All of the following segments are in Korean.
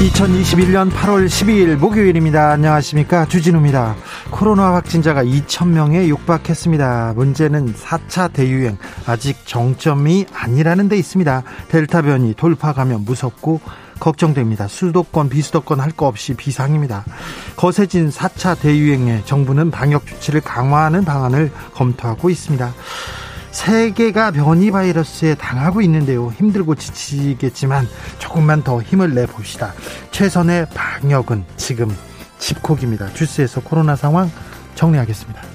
2021년 8월 12일 목요일입니다. 안녕하십니까. 주진우입니다. 코로나 확진자가 2,000명에 육박했습니다. 문제는 4차 대유행, 아직 정점이 아니라는 데 있습니다. 델타 변이 돌파 가면 무섭고 걱정됩니다. 수도권, 비수도권 할 거 없이 비상입니다. 거세진 4차 대유행에 정부는 방역 조치를 강화하는 방안을 검토하고 있습니다. 세계가 변이 바이러스에 당하고 있는데요. 힘들고 지치겠지만 조금만 더 힘을 내 봅시다. 최선의 방역은 지금 집콕입니다. 주스에서 코로나 상황 정리하겠습니다.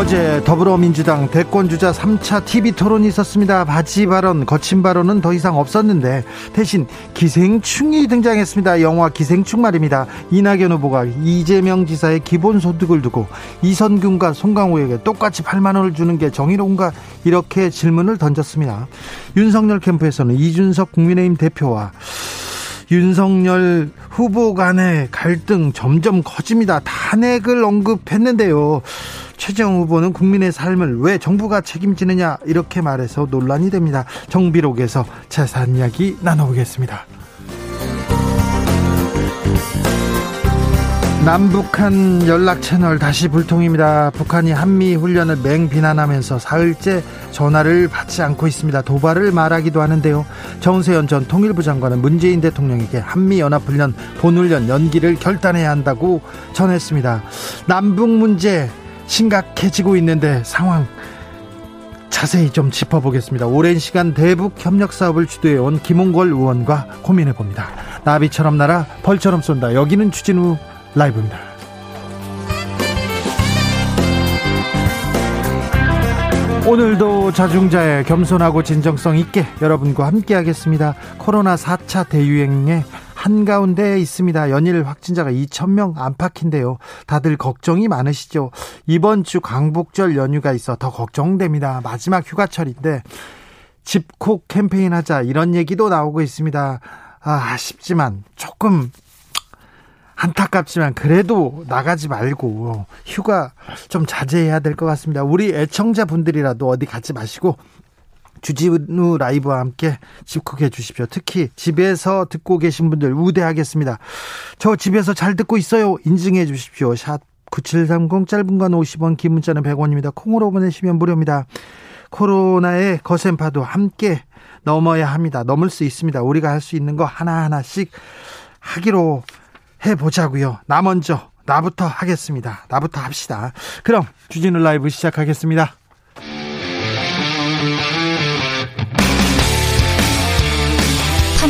어제 더불어민주당 대권주자 3차 TV 토론이 있었습니다. 바지 발언, 거친 발언은 더 이상 없었는데 대신 기생충이 등장했습니다. 영화 기생충 말입니다. 이낙연 후보가 이재명 지사의 기본소득을 두고 이선균과 송강호에게 똑같이 8만 원을 주는 게 정의로운가 이렇게 질문을 던졌습니다. 윤석열 캠프에서는 이준석 국민의힘 대표와 윤석열 후보 간의 갈등 점점 커집니다. 탄핵을 언급했는데요. 최재형 후보는 국민의 삶을 왜 정부가 책임지느냐 이렇게 말해서 논란이 됩니다. 정비록에서 재산 이야기 나눠보겠습니다. 남북한 연락 채널 다시 불통입니다. 북한이 한미 훈련을 맹비난하면서 사흘째 전화를 받지 않고 있습니다. 도발을 말하기도 하는데요. 정세현 전 통일부 장관은 문재인 대통령에게 한미 연합 훈련 본훈련 연기를 결단해야 한다고 전했습니다. 남북 문제 심각해지고 있는데 상황 자세히 좀 짚어보겠습니다. 오랜 시간 대북 협력 사업을 주도해온 김홍걸 의원과 고민해 봅니다. 나비처럼 날아 벌처럼 쏜다. 여기는 추진우 라이브입니다. 오늘도 자중자의 겸손하고 진정성 있게 여러분과 함께 하겠습니다. 코로나 4차 대유행에 한가운데 있습니다. 연일 확진자가 2,000명 안팎인데요. 다들 걱정이 많으시죠? 이번 주 광복절 연휴가 있어 더 걱정됩니다. 마지막 휴가철인데 집콕 캠페인 하자 이런 얘기도 나오고 있습니다. 아, 아쉽지만 조금 안타깝지만 그래도 나가지 말고 휴가 좀 자제해야 될 것 같습니다. 우리 애청자 분들이라도 어디 가지 마시고 주진우 라이브와 함께 집콕해 주십시오. 특히 집에서 듣고 계신 분들 우대하겠습니다. 저 집에서 잘 듣고 있어요. 인증해 주십시오. 샵 9730 짧은 건 50원 긴 문자는 100원입니다. 콩으로 보내시면 무료입니다. 코로나의 거센 파도 함께 넘어야 합니다. 넘을 수 있습니다. 우리가 할 수 있는 거 하나하나씩 하기로 해보자고요. 나 먼저 나부터 하겠습니다. 나부터 합시다. 그럼 주진우 라이브 시작하겠습니다.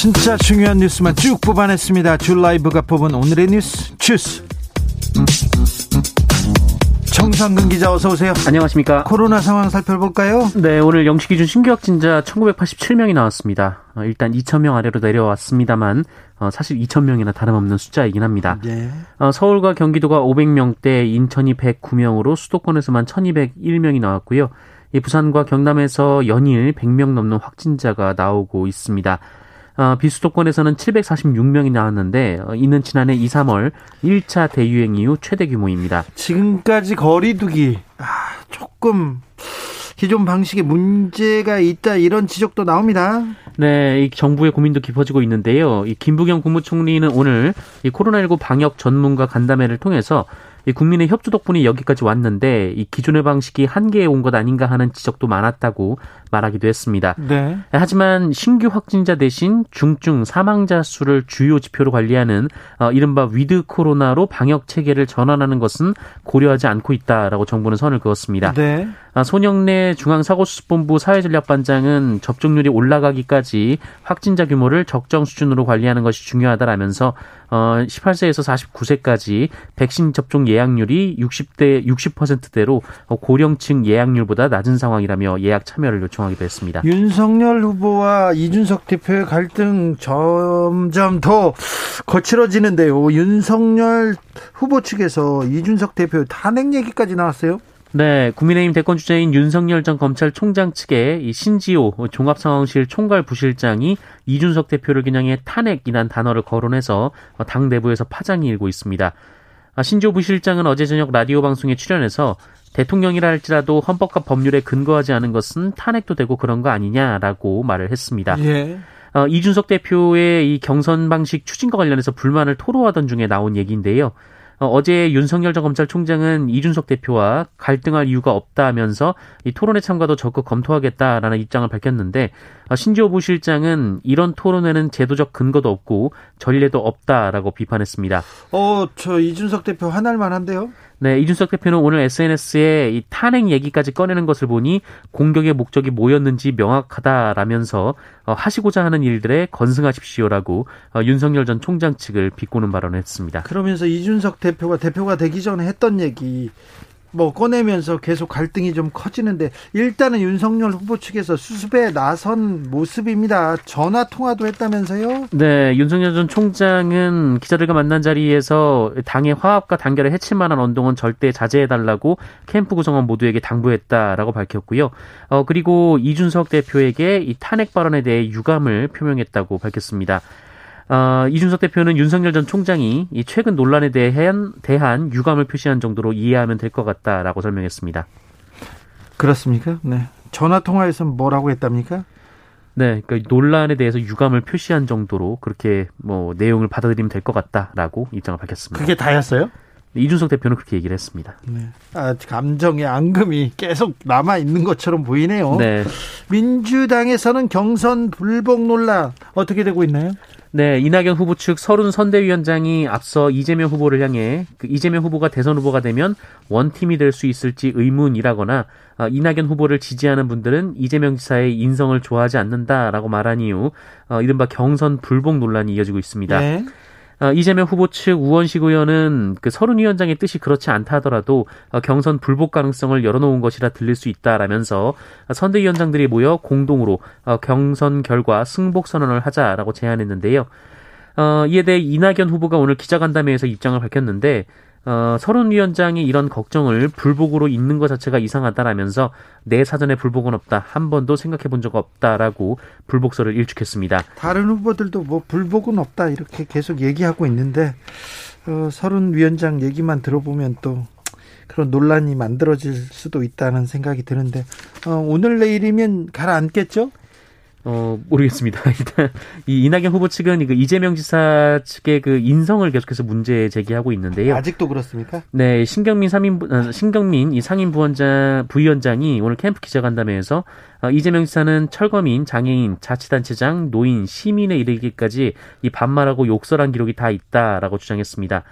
진짜 중요한 뉴스만 쭉 뽑아냈습니다. 줄 라이브가 뽑은 오늘의 뉴스 주스. 정상근 기자 어서 오세요. 안녕하십니까. 코로나 상황 살펴볼까요? 네, 오늘 영시 기준 신규 확진자 1987명이 나왔습니다. 어, 일단 2,000명 아래로 내려왔습니다만 어, 사실 2,000명이나 다름없는 숫자이긴 합니다. 네. 서울과 경기도가 500명대, 인천이 109명으로 수도권에서만 1,201명이 나왔고요. 부산과 경남에서 연일 100명 넘는 확진자가 나오고 있습니다. 어, 비수도권에서는 746명이 나왔는데 어, 이는 지난해 2, 3월 1차 대유행 이후 최대 규모입니다. 지금까지 거리두기 아, 조금 기존 방식에 문제가 있다 이런 지적도 나옵니다. 네, 이 정부의 고민도 깊어지고 있는데요. 이 김부겸 국무총리는 오늘 이 코로나19 방역 전문가 간담회를 통해서 이 국민의 협조 덕분에 여기까지 왔는데 이 기존의 방식이 한계에 온 것 아닌가 하는 지적도 많았다고 말하기도 했습니다. 네. 하지만 신규 확진자 대신 중증 사망자 수를 주요 지표로 관리하는 어, 이른바 with 코로나로 방역 체계를 전환하는 것은 고려하지 않고 있다라고 정부는 선을 그었습니다. 네. 아, 손영래 중앙사고수습본부 사회전략반장은 접종률이 올라가기까지 확진자 규모를 적정 수준으로 관리하는 것이 중요하다라면서 어 18세에서 49세까지 백신 접종 예약률이 60대 60%대로 고령층 예약률보다 낮은 상황이라며 예약 참여를 요청하기도 했습니다. 윤석열 후보와 이준석 대표의 갈등 점점 더 거칠어지는데요. 윤석열 후보 측에서 이준석 대표 탄핵 얘기까지 나왔어요. 네, 국민의힘 대권 주자인 윤석열 전 검찰총장 측의 이 신지호 종합상황실 총괄 부실장이 이준석 대표를 겨냥해 탄핵이란 단어를 거론해서 당 내부에서 파장이 일고 있습니다. 아, 신지호 부실장은 어제 저녁 라디오 방송에 출연해서 대통령이라 할지라도 헌법과 법률에 근거하지 않은 것은 탄핵도 되고 그런 거 아니냐라고 말을 했습니다. 예. 어, 이준석 대표의 이 경선 방식 추진과 관련해서 불만을 토로하던 중에 나온 얘기인데요. 어, 어제 윤석열 전 검찰총장은 이준석 대표와 갈등할 이유가 없다면서 이 토론회 참가도 적극 검토하겠다라는 입장을 밝혔는데 어, 신지호 부실장은 이런 토론회는 제도적 근거도 없고 전례도 없다라고 비판했습니다. 어, 저 이준석 대표 화날 만 한데요? 네, 이준석 대표는 오늘 SNS에 이 탄핵 얘기까지 꺼내는 것을 보니 공격의 목적이 뭐였는지 명확하다라면서 어, 하시고자 하는 일들에 건승하십시오라고 어, 윤석열 전 총장 측을 비꼬는 발언을 했습니다. 그러면서 이준석 대표가 대표가 되기 전에 했던 얘기 뭐 꺼내면서 계속 갈등이 좀 커지는데 일단은 윤석열 후보 측에서 수습에 나선 모습입니다. 전화 통화도 했다면서요? 네, 윤석열 전 총장은 기자들과 만난 자리에서 당의 화합과 단결을 해칠 만한 언동은 절대 자제해 달라고 캠프 구성원 모두에게 당부했다라고 밝혔고요. 어 그리고 이준석 대표에게 이 탄핵 발언에 대해 유감을 표명했다고 밝혔습니다. 어, 이준석 대표는 윤석열 전 총장이 이 최근 논란에 대한, 대한 유감을 표시한 정도로 이해하면 될 것 같다라고 설명했습니다. 그렇습니까? 네. 전화 통화에서 뭐라고 했답니까? 네, 그러니까 논란에 대해서 유감을 표시한 정도로 그렇게 뭐 내용을 받아들이면 될 것 같다라고 입장을 밝혔습니다. 그게 다였어요? 이준석 대표는 그렇게 얘기를 했습니다. 네. 아, 감정의 앙금이 계속 남아 있는 것처럼 보이네요. 네. 민주당에서는 경선 불복 논란 어떻게 되고 있나요? 네, 이낙연 후보 측 서른 선대위원장이 앞서 이재명 후보를 향해 그 이재명 후보가 대선 후보가 되면 원팀이 될 수 있을지 의문이라거나 어, 이낙연 후보를 지지하는 분들은 이재명 지사의 인성을 좋아하지 않는다라고 말한 이후 어, 이른바 경선 불복 논란이 이어지고 있습니다. 네. 어, 이재명 후보 측 우원식 의원은 그 서른 위원장의 뜻이 그렇지 않다 하더라도 어, 경선 불복 가능성을 열어놓은 것이라 들릴 수 있다라면서 선대위원장들이 모여 공동으로 어, 경선 결과 승복 선언을 하자라고 제안했는데요. 어, 이에 대해 이낙연 후보가 오늘 기자간담회에서 입장을 밝혔는데 어, 서른 위원장이 이런 걱정을 불복으로 있는 것 자체가 이상하다라면서 내 사전에 불복은 없다. 한 번도 생각해 본 적 없다라고 불복설을 일축했습니다. 다른 후보들도 뭐 불복은 없다 이렇게 계속 얘기하고 있는데 어, 서른 위원장 얘기만 들어보면 또 그런 논란이 만들어질 수도 있다는 생각이 드는데 어, 오늘 내일이면 가라앉겠죠? 어, 모르겠습니다. 일단, 이 이낙연 후보 측은 그 이재명 지사 측의 그 인성을 계속해서 문제 제기하고 있는데요. 아직도 그렇습니까? 네, 신경민 3인, 어, 신경민 이 상임 부원장, 부위원장이 오늘 캠프 기자간담회에서 어, 이재명 지사는 철거민, 장애인, 자치단체장, 노인, 시민에 이르기까지 이 반말하고 욕설한 기록이 다 있다라고 주장했습니다.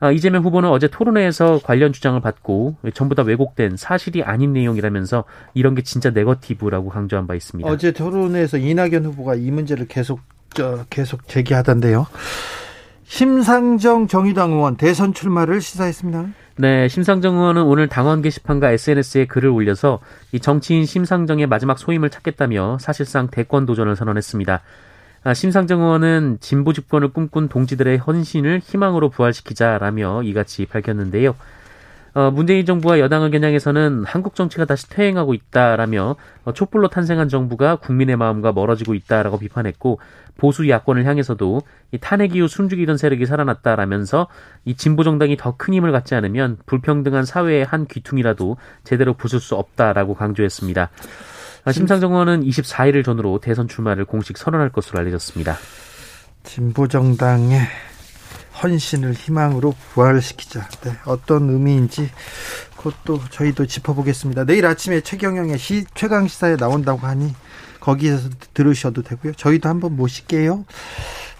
아, 이재명 후보는 어제 토론회에서 관련 주장을 받고 전부 다 왜곡된 사실이 아닌 내용이라면서 이런 게 진짜 네거티브라고 강조한 바 있습니다. 어제 토론회에서 이낙연 후보가 이 문제를 계속 저, 계속 제기하던데요. 심상정 정의당 의원 대선 출마를 시사했습니다. 네, 심상정 의원은 오늘 당원 게시판과 SNS에 글을 올려서 이 정치인 심상정의 마지막 소임을 찾겠다며 사실상 대권 도전을 선언했습니다. 아, 심상정 의원은 진보 집권을 꿈꾼 동지들의 헌신을 희망으로 부활시키자라며 이같이 밝혔는데요. 어, 문재인 정부와 여당을 겨냥해서는 한국 정치가 다시 퇴행하고 있다라며 어, 촛불로 탄생한 정부가 국민의 마음과 멀어지고 있다라고 비판했고 보수 야권을 향해서도 이 탄핵 이후 숨죽이던 세력이 살아났다라면서 이 진보 정당이 더 큰 힘을 갖지 않으면 불평등한 사회의 한 귀퉁이라도 제대로 부술 수 없다라고 강조했습니다. 아, 심상정 의원은 24일을 전후로 대선 출마를 공식 선언할 것으로 알려졌습니다. 진보정당의 헌신을 희망으로 부활시키자. 네, 어떤 의미인지 그것도 저희도 짚어보겠습니다. 내일 아침에 최경영의 시, 최강 시사에 나온다고 하니 거기에서 들으셔도 되고요. 저희도 한번 모실게요.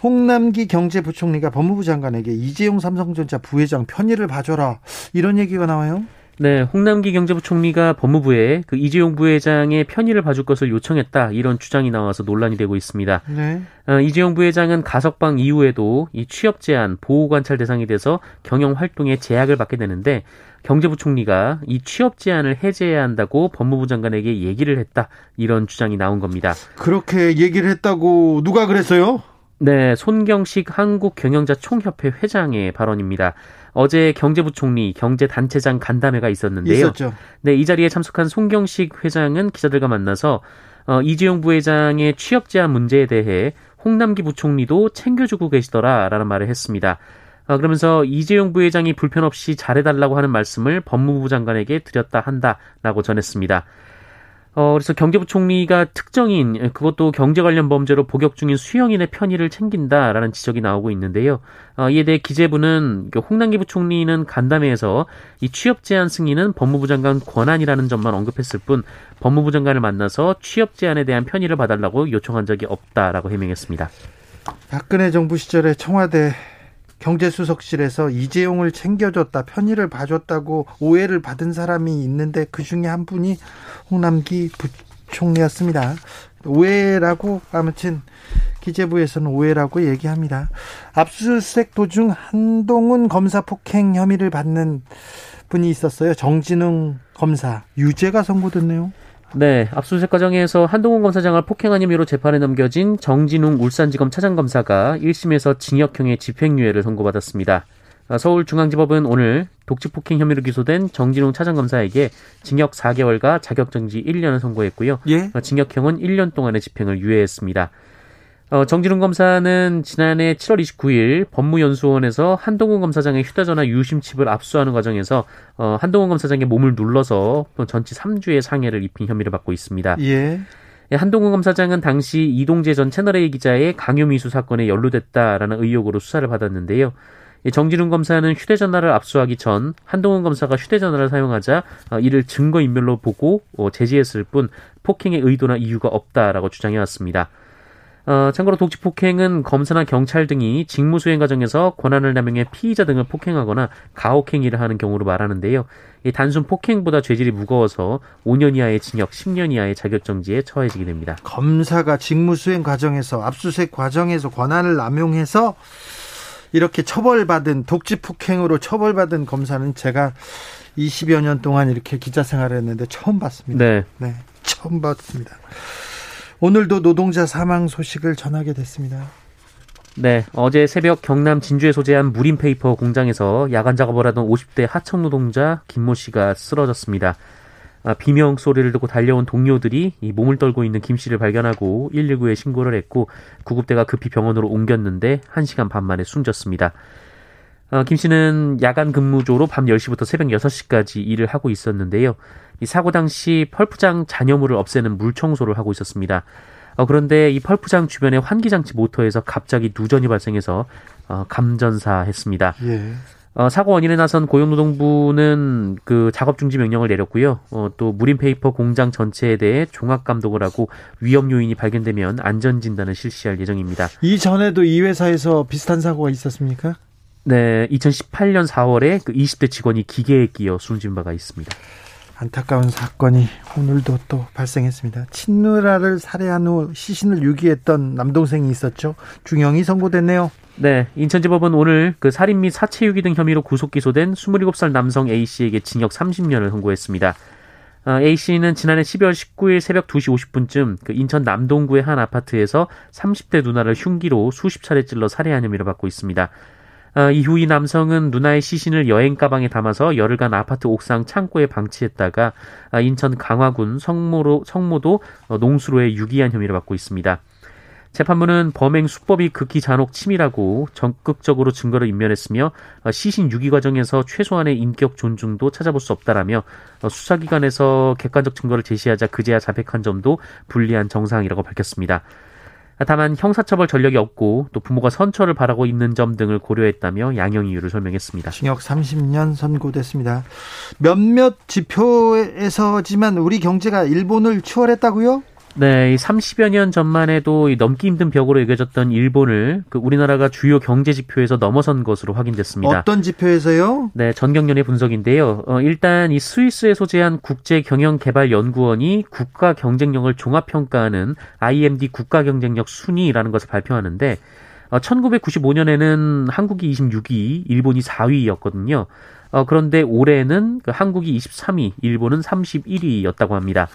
홍남기 경제부총리가 법무부 장관에게 이재용 삼성전자 부회장 편의를 봐줘라 이런 얘기가 나와요. 네, 홍남기 경제부총리가 법무부에 그 이재용 부회장의 편의를 봐줄 것을 요청했다 이런 주장이 나와서 논란이 되고 있습니다. 네. 어, 이재용 부회장은 가석방 이후에도 이 취업 제한, 보호 관찰 대상이 돼서 경영 활동에 제약을 받게 되는데 경제부총리가 이 취업 제한을 해제해야 한다고 법무부 장관에게 얘기를 했다 이런 주장이 나온 겁니다. 그렇게 얘기를 했다고 누가 그랬어요? 네, 손경식 한국경영자 총협회 회장의 발언입니다. 어제 경제부총리 경제단체장 간담회가 있었는데요. 있었죠. 네, 이 자리에 참석한 송경식 회장은 기자들과 만나서 어, 이재용 부회장의 취업 제한 문제에 대해 홍남기 부총리도 챙겨주고 계시더라라는 말을 했습니다. 어, 그러면서 이재용 부회장이 불편 없이 잘해달라고 하는 말씀을 법무부 장관에게 드렸다 한다라고 전했습니다. 어, 그래서 경제부총리가 특정인 그것도 경제 관련 범죄로 복역 중인 수영인의 편의를 챙긴다라는 지적이 나오고 있는데요. 어, 이에 대해 기재부는 그 홍남기 부총리는 간담회에서 이 취업 제한 승인은 법무부 장관 권한이라는 점만 언급했을 뿐 법무부 장관을 만나서 취업 제한에 대한 편의를 봐달라고 요청한 적이 없다라고 해명했습니다. 박근혜 정부 시절에 청와대 경제수석실에서 이재용을 챙겨줬다, 편의를 봐줬다고 오해를 받은 사람이 있는데 그 중에 한 분이 홍남기 부총리였습니다. 오해라고 아무튼 기재부에서는 오해라고 얘기합니다. 압수수색 도중 한동훈 검사 폭행 혐의를 받는 분이 있었어요. 정진웅 검사 유죄가 선고됐네요. 네, 압수수색 과정에서 한동훈 검사장을 폭행한 혐의로 재판에 넘겨진 정진웅 울산지검 차장검사가 1심에서 징역형의 집행유예를 선고받았습니다. 아, 서울중앙지법은 오늘 독직폭행 혐의로 기소된 정진웅 차장검사에게 징역 4개월과 자격정지 1년을 선고했고요. 예? 아, 징역형은 1년 동안의 집행을 유예했습니다. 어, 정진웅 검사는 지난해 7월 29일 법무연수원에서 한동훈 검사장의 휴대전화 유심칩을 압수하는 과정에서 어, 한동훈 검사장의 몸을 눌러서 전치 3주의 상해를 입힌 혐의를 받고 있습니다. 예. 예. 한동훈 검사장은 당시 이동재 전 채널A 기자의 강요미수 사건에 연루됐다라는 의혹으로 수사를 받았는데요. 정진웅 검사는 휴대전화를 압수하기 전 한동훈 검사가 휴대전화를 사용하자 어, 이를 증거인멸로 보고 어, 제지했을 뿐 폭행의 의도나 이유가 없다라고 주장해왔습니다. 어, 참고로 독직 폭행은 검사나 경찰 등이 직무 수행 과정에서 권한을 남용해 피의자 등을 폭행하거나 가혹행위를 하는 경우로 말하는데요. 이 단순 폭행보다 죄질이 무거워서 5년 이하의 징역, 10년 이하의 자격정지에 처해지게 됩니다. 검사가 직무 수행 과정에서 압수수색 과정에서 권한을 남용해서 이렇게 처벌받은 독지 폭행으로 처벌받은 검사는 제가 20여 년 동안 이렇게 기자 생활을 했는데 처음 봤습니다. 네. 네. 처음 봤습니다. 오늘도 노동자 사망 소식을 전하게 됐습니다. 네, 어제 새벽 경남 진주에 소재한 무림페이퍼 공장에서 야간 작업을 하던 50대 하청 노동자 김모 씨가 쓰러졌습니다. 아, 비명 소리를 듣고 달려온 동료들이 이 몸을 떨고 있는 김 씨를 발견하고 119에 신고를 했고 구급대가 급히 병원으로 옮겼는데 1시간 반 만에 숨졌습니다. 어, 김 씨는 야간 근무조로 밤 10시부터 새벽 6시까지 일을 하고 있었는데요. 이 사고 당시 펄프장 잔여물을 없애는 물 청소를 하고 있었습니다. 어, 그런데 이 펄프장 주변의 환기장치 모터에서 갑자기 누전이 발생해서 어, 감전사했습니다. 예. 어, 사고 원인에 나선 고용노동부는 그 작업 중지 명령을 내렸고요. 어, 또 무림페이퍼 공장 전체에 대해 종합 감독을 하고 위험 요인이 발견되면 안전 진단을 실시할 예정입니다. 이전에도 이 회사에서 비슷한 사고가 있었습니까? 네, 2018년 4월에 그 20대 직원이 기계에 끼어 숨진 바가 있습니다. 안타까운 사건이 오늘도 또 발생했습니다. 친누라를 살해한 후 시신을 유기했던 남동생이 있었죠. 중형이 선고됐네요. 네, 인천지법은 오늘 그 살인 및 사체 유기 등 혐의로 구속 기소된 27살 남성 A 씨에게 징역 30년을 선고했습니다. 아, A 씨는 지난해 12월 19일 새벽 2시 50분쯤 그 인천 남동구의 한 아파트에서 30대 누나를 흉기로 수십 차례 찔러 살해한 혐의를 받고 있습니다. 어, 이후 이 남성은 누나의 시신을 여행 가방에 담아서 열흘간 아파트 옥상 창고에 방치했다가 아, 인천 강화군 성모로 성모도 어, 농수로에 유기한 혐의를 받고 있습니다. 재판부는 범행 수법이 극히 잔혹 치밀하고 적극적으로 증거를 인멸했으며 어, 시신 유기 과정에서 최소한의 인격 존중도 찾아볼 수 없다라며 수사기관에서 객관적 증거를 제시하자 그제야 자백한 점도 불리한 정상이라고 밝혔습니다. 다만 형사처벌 전력이 없고 또 부모가 선처를 바라고 있는 점 등을 고려했다며 양형 이유를 설명했습니다. 징역 30년 선고됐습니다. 몇몇 지표에서지만 우리 경제가 일본을 추월했다고요? 네, 30여 년 전만 해도 넘기 힘든 벽으로 여겨졌던 일본을 그 우리나라가 주요 경제 지표에서 넘어선 것으로 확인됐습니다. 어떤 지표에서요? 네, 전경련의 분석인데요. 어, 일단 이 스위스에 소재한 국제경영개발연구원이 국가 경쟁력을 종합평가하는 IMD 국가경쟁력 순위라는 것을 발표하는데 어, 1995년에는 한국이 26위, 일본이 4위였거든요. 어, 그런데 올해는 그 한국이 23위, 일본은 31위였다고 합니다.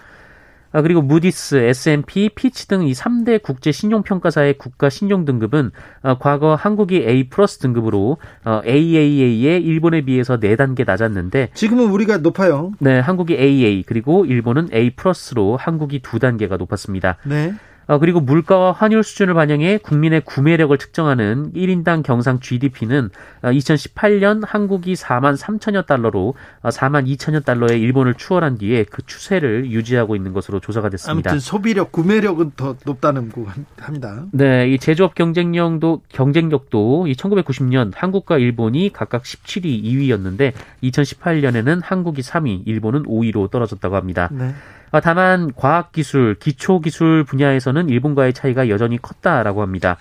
아, 그리고 무디스, S&P, 피치 등 이 3대 국제 신용평가사의 국가 신용 등급은 어, 과거 한국이 A 플러스 등급으로 어, AAA의 일본에 비해서 4단계 낮았는데 지금은 우리가 높아요. 네, 한국이 AA 그리고 일본은 A 플러스로 한국이 2단계가 높았습니다. 네. 어, 그리고 물가와 환율 수준을 반영해 국민의 구매력을 측정하는 1인당 경상 GDP는 2018년 어, 한국이 4만 3천여 달러로 4만 어, 2천여 달러의 일본을 추월한 뒤에 그 추세를 유지하고 있는 것으로 조사가 됐습니다. 아무튼 소비력, 구매력은 더 높다는 거 합니다. 네, 이 제조업 경쟁력도 경쟁력도 1990년 한국과 일본이 각각 17위, 2위였는데 2018년에는 한국이 3위, 일본은 5위로 떨어졌다고 합니다. 네. 어, 다만 과학기술, 기초기술 분야에서는 일본과의 차이가 여전히 컸다라고 합니다.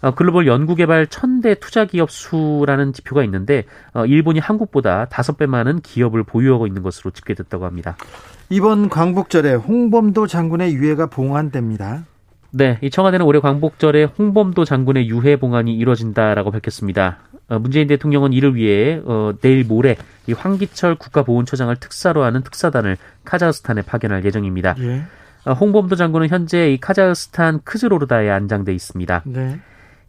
어, 글로벌 연구개발 천대 투자 기업 수라는 지표가 있는데 어, 일본이 한국보다 다섯 배 많은 기업을 보유하고 있는 것으로 집계됐다고 합니다. 이번 광복절에 홍범도 장군의 유해가 봉환됩니다. 네, 이 청와대는 올해 광복절에 홍범도 장군의 유해 봉환이 이뤄진다라고 밝혔습니다. 어, 문재인 대통령은 이를 위해 어, 내일 모레 이 황기철 국가보훈처장을 특사로 하는 특사단을 카자흐스탄에 파견할 예정입니다. 예. 어, 홍범도 장군은 현재 이 카자흐스탄 크즈로르다에 안장돼 있습니다. 네.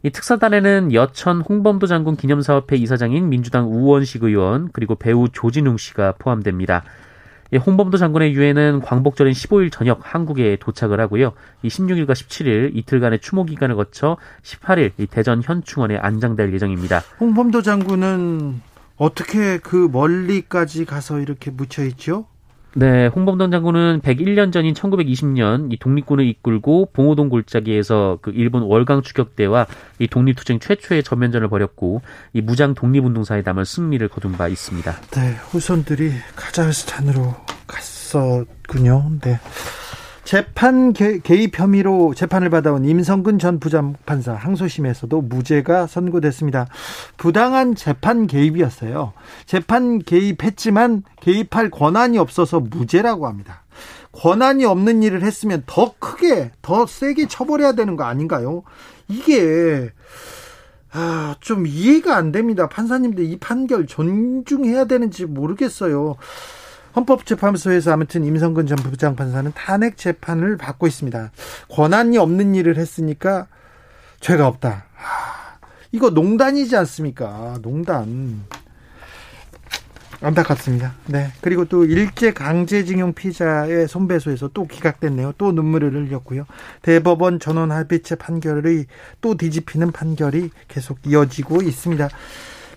이 특사단에는 여천 홍범도 장군 기념사업회 이사장인 민주당 우원식 의원 그리고 배우 조진웅 씨가 포함됩니다. 예, 홍범도 장군의 유해는 광복절인 15일 저녁 한국에 도착을 하고요. 이 16일과 17일 이틀간의 추모 기간을 거쳐 18일 이 대전 현충원에 안장될 예정입니다. 홍범도 장군은 어떻게 그 멀리까지 가서 이렇게 묻혀 있죠? 네, 홍범도 장군은 101년 전인 1920년 이 독립군을 이끌고 봉오동 골짜기에서 그 일본 월강 추격대와 이 독립투쟁 최초의 전면전을 벌였고 이 무장 독립운동사에 담은 승리를 거둔 바 있습니다. 네, 후손들이 카자흐스탄으로 갔었군요. 네. 재판 개, 입 혐의로 재판을 받아온 임성근 전 부장판사 항소심에서도 무죄가 선고됐습니다. 부당한 재판 개입이었어요. 재판 개입했지만 개입할 권한이 없어서 무죄라고 합니다. 권한이 없는 일을 했으면 더 크게, 더 세게 처벌해야 되는 거 아닌가요? 이게, 아, 좀 이해가 안 됩니다. 판사님들 이 판결 존중해야 되는지 모르겠어요. 헌법재판소에서 아무튼 임성근 전 부장판사는 탄핵 재판을 받고 있습니다. 권한이 없는 일을 했으니까 죄가 없다. 이거 농단이지 않습니까? 농단. 안타깝습니다. 네. 그리고 또 일제 강제징용 피자의 손배소에서 또 기각됐네요. 또 눈물을 흘렸고요. 대법원 전원 합의체 판결이 또 뒤집히는 판결이 계속 이어지고 있습니다.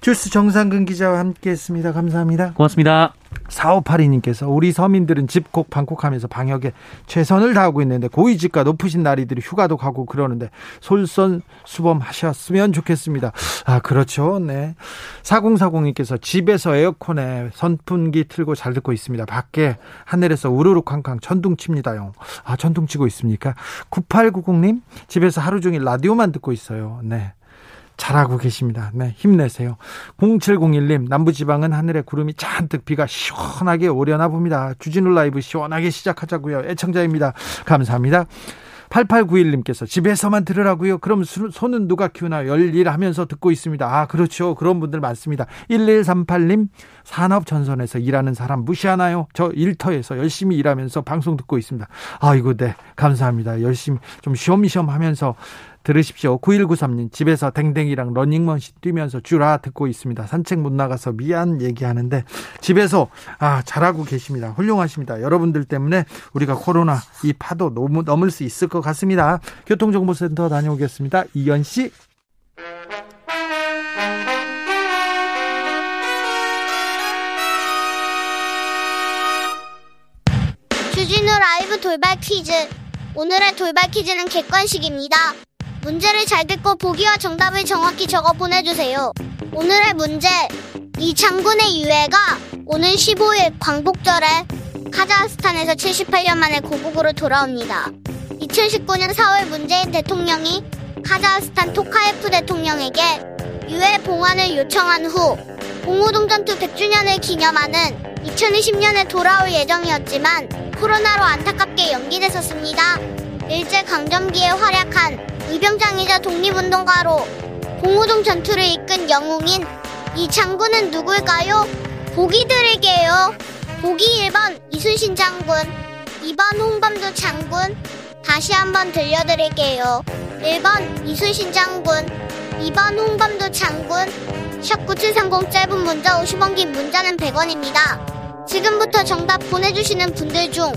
주스 정상근 기자와 함께했습니다. 감사합니다. 고맙습니다. 4582님께서 우리 서민들은 집콕 방콕하면서 방역에 최선을 다하고 있는데 고위직과 높으신 나리들이 휴가도 가고 그러는데 솔선수범하셨으면 좋겠습니다. 아 그렇죠. 네. 4040님께서 집에서 에어컨에 선풍기 틀고 잘 듣고 있습니다. 밖에 하늘에서 우르르 쾅쾅 천둥 칩니다요. 아 천둥 치고 있습니까? 9890님 집에서 하루 종일 라디오만 듣고 있어요. 네. 잘하고 계십니다. 네, 힘내세요. 0701님, 남부지방은 하늘에 구름이 잔뜩 비가 시원하게 오려나 봅니다. 주진우 라이브 시원하게 시작하자고요. 애청자입니다. 감사합니다. 8891님께서 집에서만 들으라고요. 그럼 손은 누가 키우나 열일 하면서 듣고 있습니다. 아, 그렇죠. 그런 분들 많습니다. 1138님 산업 전선에서 일하는 사람 무시하나요? 저 일터에서 열심히 일하면서 방송 듣고 있습니다. 아이고, 네. 감사합니다. 열심히 좀 쉬엄쉬엄 하면서 들으십시오. 9193님 집에서 댕댕이랑 러닝머신 뛰면서 주라 듣고 있습니다. 산책 못 나가서 미안 얘기하는데 집에서 아 잘하고 계십니다. 훌륭하십니다. 여러분들 때문에 우리가 코로나 이 파도 너무 넘을 수 있을 것 같습니다. 교통정보센터 다녀오겠습니다. 이현 씨. 주진우 라이브 돌발 퀴즈. 오늘의 돌발 퀴즈는 객관식입니다. 문제를 잘 듣고 보기와 정답을 정확히 적어 보내주세요. 오늘의 문제. 이 장군의 유해가 오는 15일 광복절에 카자흐스탄에서 78년 만에 고국으로 돌아옵니다. 2019년 4월 문재인 대통령이 카자흐스탄 토카예프 대통령에게 유해 봉환을 요청한 후 공호동 전투 100주년을 기념하는 2020년에 돌아올 예정이었지만 코로나로 안타깝게 연기됐었습니다. 일제강점기에 활약한 의병장이자 독립운동가로 공호동 전투를 이끈 영웅인 이 장군은 누굴까요? 보기 드릴게요. 보기 1번 이순신 장군, 2번 홍범도 장군, 다시 한번 들려드릴게요. 1번 이순신 장군, 2번 홍범도 장군, 샵9730 짧은 문자 50원 긴 문자는 100원입니다. 지금부터 정답 보내주시는 분들 중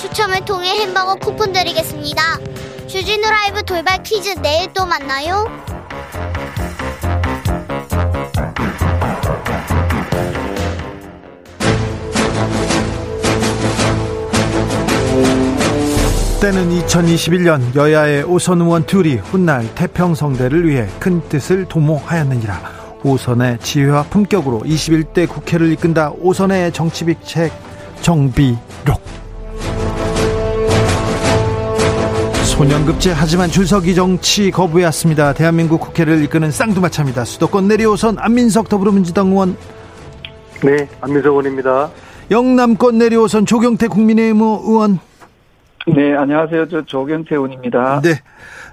추첨을 통해 햄버거 쿠폰 드리겠습니다. 주진우 라이브 돌발 퀴즈 내일 또 만나요. 때는 2021년 여야의 오선 의원 둘이 훗날 태평성대를 위해 큰 뜻을 도모하였느니라. 오선의 지혜와 품격으로 21대 국회를 이끈다. 오선의 정치비책 정비록. 소년급제 하지만 줄서기 정치 거부해왔습니다. 대한민국 국회를 이끄는 쌍두마차입니다. 수도권 내리오선 안민석 더불어민주당 의원. 네, 안민석 의원입니다. 영남권 내리오선 조경태 국민의힘 의원. 네, 안녕하세요. 저 조경태 의원입니다. 네,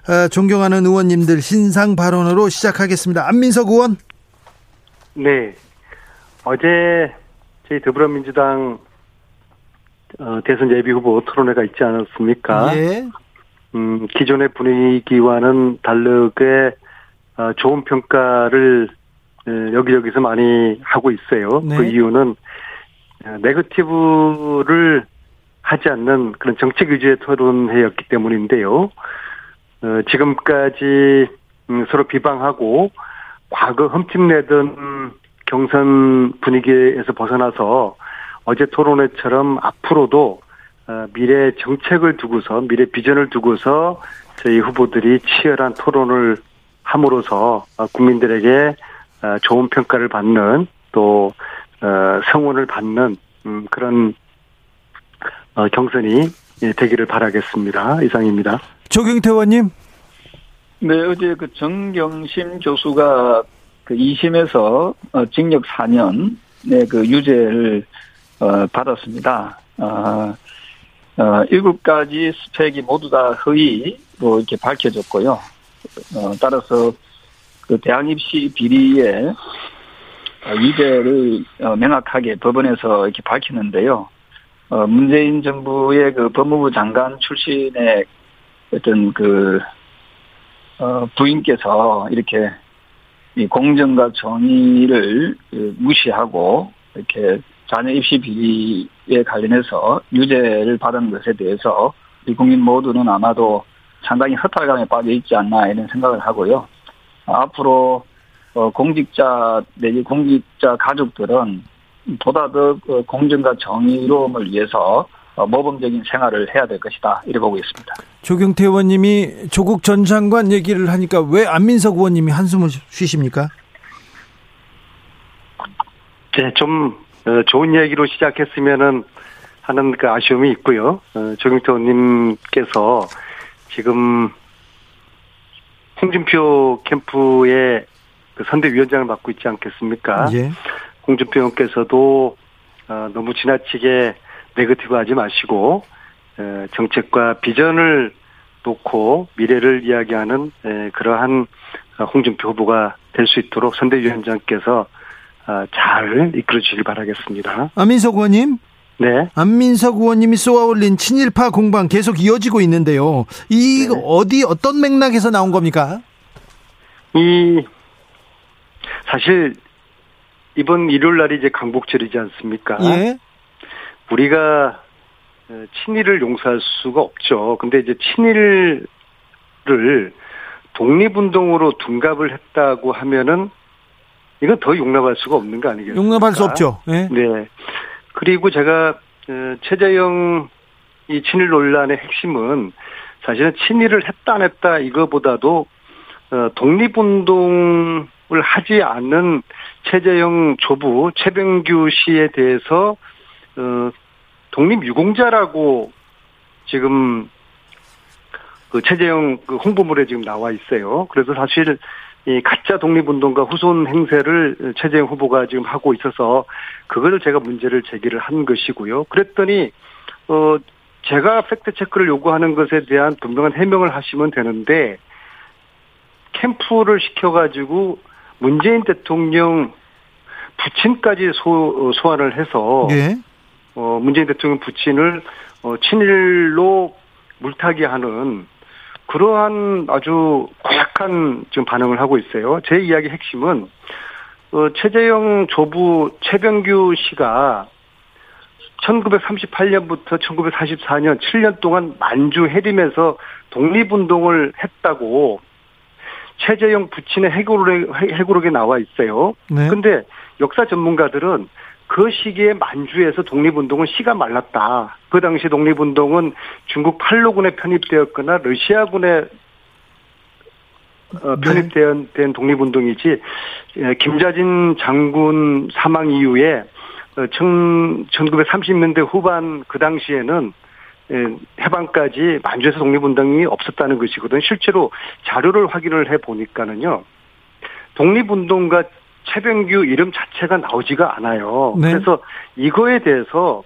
어, 존경하는 의원님들 신상 발언으로 시작하겠습니다. 안민석 의원. 네, 어제 저희 더불어민주당 어, 대선 예비 후보 토론회가 있지 않았습니까? 예. 음, 기존의 분위기와는 다르게 어, 좋은 평가를 에, 여기저기서 많이 하고 있어요. 네. 그 이유는 어, 네거티브를 하지 않는 그런 정책 위주의 토론회였기 때문인데요. 어, 지금까지 음, 서로 비방하고 과거 흠집내던 경선 분위기에서 벗어나서 어제 토론회처럼 앞으로도 어, 미래 정책을 두고서 미래 비전을 두고서 저희 후보들이 치열한 토론을 함으로써 어, 국민들에게 어, 좋은 평가를 받는 또 어, 성원을 받는 음, 그런 어, 경선이 예, 되기를 바라겠습니다. 이상입니다. 조경태 의원님. 네, 어제 그 정경심 교수가 그 2심에서 어, 징역 4년의 그 유죄를 어, 받았습니다. 어, 어, 7가지 스펙이 모두 다 허위로 이렇게 밝혀졌고요. 어, 따라서 그 대학 입시 비리에 어, 유죄를 어, 명확하게 법원에서 이렇게 밝히는데요. 어, 문재인 정부의 그 법무부 장관 출신의 어떤 그, 어, 부인께서 이렇게 이 공정과 정의를 그 무시하고 이렇게 자녀 입시 비리에 관련해서 유죄를 받은 것에 대해서 우리 국민 모두는 아마도 상당히 허탈감에 빠져 있지 않나 이런 생각을 하고요. 앞으로 어, 공직자 내지 공직자 가족들은 보다 더그 공정과 정의로움을 위해서 어, 모범적인 생활을 해야 될 것이다 이렇게 보고 있습니다. 조경태 의원님이 조국 전 장관 얘기를 하니까 왜 안민석 의원님이 한숨을 쉬십니까? 네, 좀 어, 좋은 얘기로 시작했으면은 하는 그 아쉬움이 있고요. 어, 조경태 의원님께서 지금 홍준표 캠프의 그 선대위원장을 맡고 있지 않겠습니까? 예. 홍준표 의원께서도 어, 너무 지나치게 네거티브 하지 마시고 에, 정책과 비전을 놓고 미래를 이야기하는 에, 그러한 어, 홍준표 후보가 될 수 있도록 선대위원장께서 어, 잘 이끌어 주시길 바라겠습니다. 안민석 의원님. 네. 안민석 의원님이 쏘아올린 친일파 공방 계속 이어지고 있는데요. 이 네. 어디 어떤 맥락에서 나온 겁니까? 이 사실 이번 일요일 날이 이제 강복절이지 않습니까? 예. 우리가 어, 친일을 용서할 수가 없죠. 근데 이제 친일을 독립운동으로 둔갑을 했다고 하면은 이건 더 용납할 수가 없는 거 아니겠습니까? 용납할 수 없죠. 예. 네. 그리고 제가 어, 최재형 이 친일 논란의 핵심은 사실은 친일을 했다 안 했다 이거보다도 어, 독립운동을 하지 않는 최재형 조부 최병규 씨에 대해서 어, 독립유공자라고 지금 그 최재형 그 홍보물에 지금 나와 있어요. 그래서 사실 이 가짜 독립운동가 후손 행세를 최재형 후보가 지금 하고 있어서 그거를 제가 문제를 제기를 한 것이고요. 그랬더니 어 제가 팩트 체크를 요구하는 것에 대한 분명한 해명을 하시면 되는데 캠프를 시켜가지고 문재인 대통령 부친까지 소, 소환을 해서 예. 어, 문재인 대통령 부친을 어, 친일로 물타기하는 그러한 아주 고약한 지금 반응을 하고 있어요. 제 이야기 핵심은 어, 최재형 조부 최병규 씨가 1938년부터 1944년 7년 동안 만주 해림에서 독립운동을 했다고 최재형 부친의 해고록에, 해고록에 나와 있어요. 네. 근데 역사 전문가들은 그 시기에 만주에서 독립운동은 시가 말랐다. 그 당시 독립운동은 중국 팔로군에 편입되었거나 러시아군에 어, 편입된 된 독립운동이지 예, 김자진 장군 사망 이후에 어, 1930년대 후반 그 당시에는 예, 해방까지 만주에서 독립운동이 없었다는 것이거든요. 실제로 자료를 확인을 해 보니까는요. 독립운동가 최병규 이름 자체가 나오지가 않아요. 네. 그래서 이거에 대해서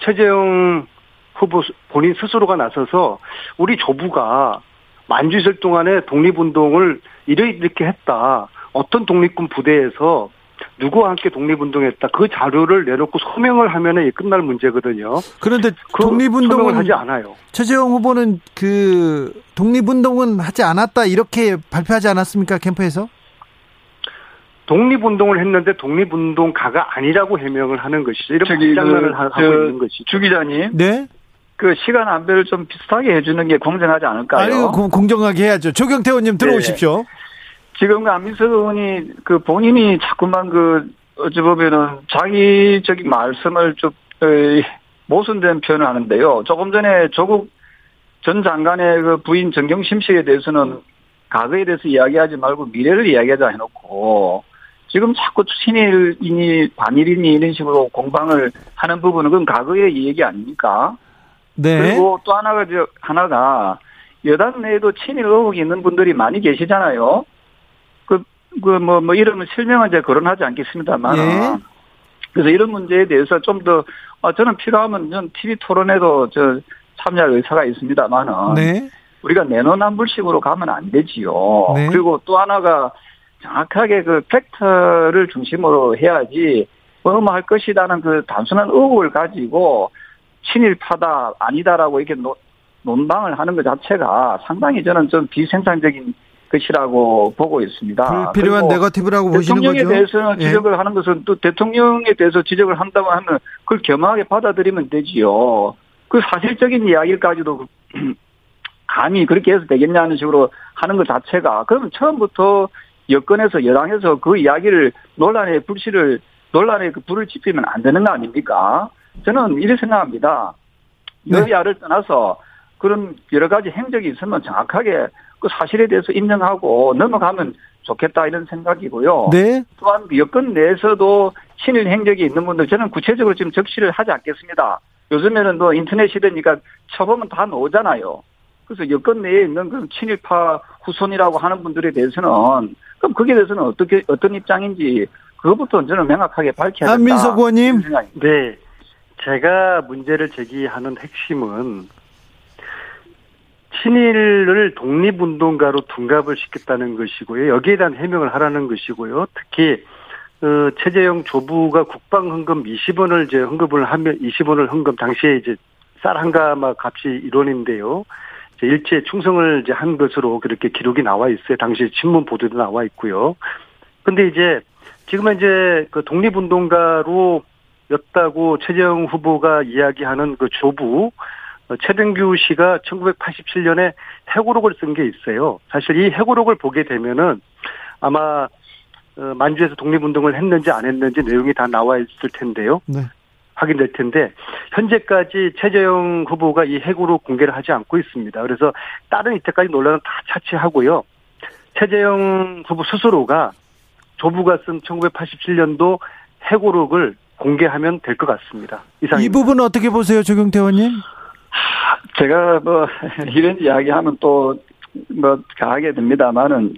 최재형 후보 본인 스스로가 나서서 우리 조부가 만주 있을 동안에 독립운동을 이렇게 했다. 어떤 독립군 부대에서 누구와 함께 독립운동했다. 그 자료를 내놓고 소명을 하면은 끝날 문제거든요. 그런데 그 독립운동은 소명을 하지 않아요. 최재형 후보는 그 독립운동은 하지 않았다 이렇게 발표하지 않았습니까 캠프에서? 독립운동을 했는데 독립운동가가 아니라고 해명을 하는 것이죠. 이런 장난을 그, 하고 저, 있는 것이죠. 주 기자님, 네. 그 시간 안배를 좀 비슷하게 해주는 게 공정하지 않을까요? 아니 고- 공정하게 해야죠. 조경태 의원님 들어오십시오. 지금 그 안민석 의원이 그 본인이 자꾸만 그 어찌 보면은 자기적인 말씀을 좀 모순된 표현을 하는데요. 조금 전에 조국 전 장관의 그 부인 정경심 씨에 대해서는 과거에 대해서 이야기하지 말고 미래를 이야기하자 해놓고 지금 자꾸 친일이니 반일이니 이런 식으로 공방을 하는 부분은 그건 과거의 얘기 아닙니까? 네. 그리고 또 하나가 저 하나가 여당 내에도 친일 의혹이 있는 분들이 많이 계시잖아요. 그 그뭐뭐 이름은 실명은 이제 거론하지 않겠습니다만. 예. 그래서 이런 문제에 대해서 좀더 아, 저는 필요하면 전 TV 토론에도 저 참여할 의사가 있습니다만은 네. 우리가 내노남불식으로 가면 안 되지요. 네. 그리고 또 하나가 정확하게 그 팩트를 중심으로 해야지 뭐뭐 할 것이라는 그 단순한 의혹을 가지고 친일파다 아니다라고 이렇게 노- 논방을 하는 것 자체가 상당히 저는 좀 비생산적인 것이라고 보고 있습니다. 불필요한 그리고 네거티브라고 보시는 대통령에 거죠. 대해서는 예. 지적을 하는 것은 또 대통령에 대해서 지적을 한다고 하면 그걸 겸허하게 받아들이면 되지요. 그 사실적인 이야기까지도 그 감히 그렇게 해서 되겠냐는 식으로 하는 것 자체가 그러면 처음부터 여권에서 여당에서 그 이야기를 논란의 불씨를 논란에 그 불을 지피면 안 되는 거 아닙니까? 저는 이렇게 생각합니다. 네. 여야를 떠나서 그런 여러 가지 행적이 있으면 정확하게 그 사실에 대해서 인정하고 넘어가면 좋겠다 이런 생각이고요. 네. 또한 그 여권 내에서도 친일 행적이 있는 분들 저는 구체적으로 지금 적시를 하지 않겠습니다. 요즘에는 뭐 인터넷 시대니까 쳐보면 다 나오잖아요. 그래서 여권 내에 있는 그 친일파 후손이라고 하는 분들에 대해서는 그럼 거기에 대해서는 어떻게 어떤 입장인지 그것부터 저는 명확하게 밝혀야 된다. 안민석 의원님. 네. 제가 문제를 제기하는 핵심은 친일을 독립운동가로 둔갑을 시켰다는 것이고요. 여기에 대한 해명을 하라는 것이고요. 특히 어, 최재형 조부가 국방 헌금 20원을 이제 헌금을 하면 20원을 헌금 당시에 이제 쌀 한 가마 값이 1원인데요. 이제 일제 충성을 이제 한 것으로 그렇게 기록이 나와 있어요. 당시 신문 보도도 나와 있고요. 근데 이제 지금은 이제 그 독립운동가로 였다고 최재형 후보가 이야기하는 그 조부 어, 최병규 씨가 1987년에 해고록을 쓴 게 있어요. 사실 이 해고록을 보게 되면은 아마 어, 만주에서 독립운동을 했는지 안 했는지 내용이 다 나와 있을 텐데요. 네. 확인될 텐데 현재까지 최재형 후보가 이 핵으로 공개를 하지 않고 있습니다. 그래서 다른 이때까지 논란은 다 차치하고요. 최재형 후보 스스로가 조부가 쓴 1987년도 해고록을 공개하면 될 것 같습니다. 이상 이 부분 어떻게 보세요, 조경태 의원님? 제가 뭐 이런 이야기하면 또뭐 가게 됩니다만은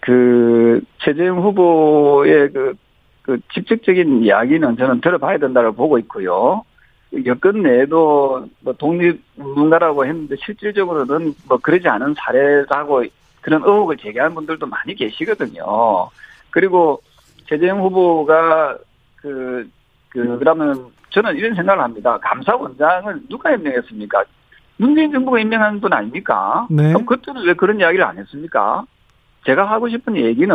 그 최재형 후보의 그, 그 직접적인 이야기는 저는 들어봐야 된다고 보고 있고요. 여건 내에도 뭐 독립운동가라고 했는데 실질적으로는 뭐 그러지 않은 사례라고 그런 의혹을 제기하는 분들도 많이 계시거든요. 그리고 최재형 후보가 그, 그, 그러면 저는 이런 생각을 합니다. 감사원장을 누가 임명했습니까? 문재인 정부가 임명한 분 아닙니까? 네. 그럼 그때는 왜 그런 이야기를 안 했습니까? 제가 하고 싶은 얘기는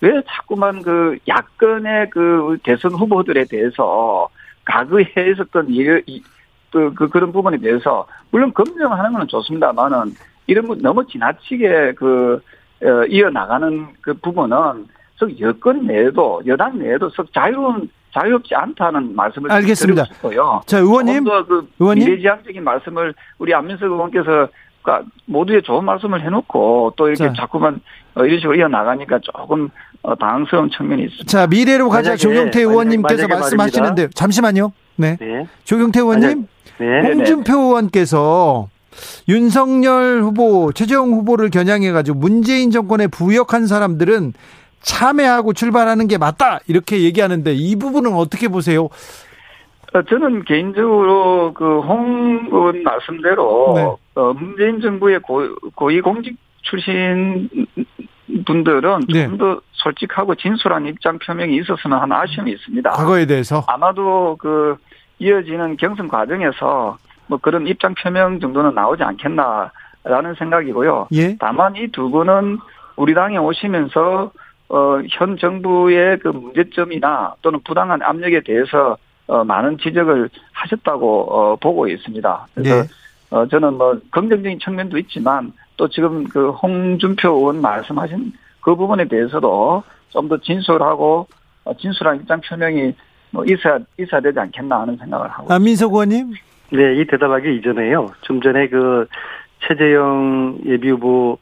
왜 자꾸만 그 야권의 그 대선 후보들에 대해서 과거에 있었던 이, 그, 그, 그런 부분에 대해서 물론 검증하는 건 좋습니다만은 이런 분 너무 지나치게 그 어, 이어나가는 그 부분은 즉 여권 내에도 여당 내에도 썩 자유로운 자유롭지 않다는 말씀을 알겠습니다. 드리고 싶고요. 자 의원님, 그 의원님 미래지향적인 말씀을 우리 안민석 의원께서 모두의 좋은 말씀을 해놓고 또 이렇게 자. 자꾸만 어, 이런 식으로 이어나가니까 조금 어, 당황스러운 측면이 있습니다. 자 미래로 가자 조경태 의원님께서 말씀하시는데 잠시만요. 네. 네. 조경태 의원님, 네. 홍준표 의원께서 윤석열 후보, 최재형 후보를 겨냥해가지고 문재인 정권에 부역한 사람들은 참여하고 출발하는 게 맞다 이렇게 얘기하는데 이 부분은 어떻게 보세요? 어, 저는 개인적으로 그홍 의원 말씀대로 네. 어, 문재인 정부의 고, 고위 공직 출신 분들은 네. 좀더 솔직하고 진솔한 입장 표명이 있었으면 하는 아쉬움이 있습니다. 과거에 대해서 아마도 그 이어지는 경선 과정에서 뭐 그런 입장 표명 정도는 나오지 않겠나라는 생각이고요. 예? 다만 이 두 분은 우리 당에 오시면서 어, 현 정부의 그 문제점이나 또는 부당한 압력에 대해서 어, 많은 지적을 하셨다고 어, 보고 있습니다. 그래서 네. 어, 저는 뭐 긍정적인 측면도 있지만 또 지금 그 홍준표 의원 말씀하신 그 부분에 대해서도 좀 더 진솔하고 어, 진솔한 입장 표명이 뭐 있어야 있어야 되지 않겠나 하는 생각을 하고. 아, 민석 의원님. 네, 이 대답하기 이전에요. 좀 전에 그 최재형 예비 후보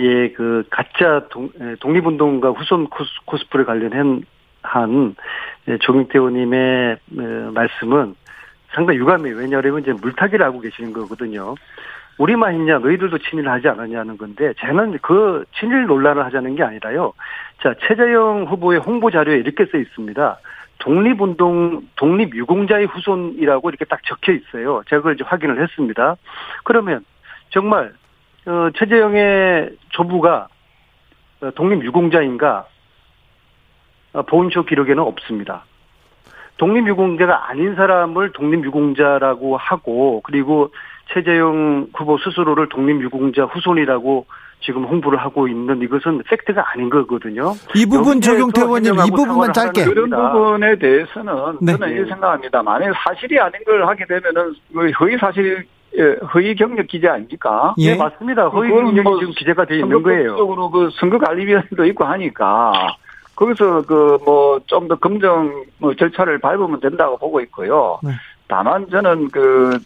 예, 그 가짜 동, 독립운동가 후손 코스, 프레 관련한 한 조경태 의원님의 어, 말씀은 상당히 유감이에요. 왜냐하면 이제 물타기를 하고 계시는 거거든요. 우리만 있냐, 너희들도 친일 하지 않았냐는 건데, 저는 그 친일 논란을 하자는 게 아니라요. 자, 최재형 후보의 홍보 자료에 이렇게 써 있습니다. 독립운동, 독립유공자의 후손이라고 이렇게 딱 적혀 있어요. 제가 그걸 이제 확인을 했습니다. 그러면 정말 어, 최재형의 조부가 어, 독립유공자인가 어, 보훈처 기록에는 없습니다. 독립유공자가 아닌 사람을 독립유공자라고 하고 그리고 최재형 후보 스스로를 독립유공자 후손이라고 지금 홍보를 하고 있는 이것은 팩트가 아닌 거거든요. 이 부분 조경태 의원님 이 부분만 짧게 그런 부분에 대해서는 네. 저는 이렇게 생각합니다. 만약 사실이 아닌 걸 하게 되면은 허위 사실 예, 허위 경력 기재 아닙니까? 예, 네, 맞습니다. 허위 경력이 뭐 지금 기재가 되어 있는 거예요. 적으로 그 선거관리위원회도 있고 하니까 거기서 그 뭐 좀 더 검증 뭐 절차를 밟으면 된다고 보고 있고요. 네. 다만 저는 그,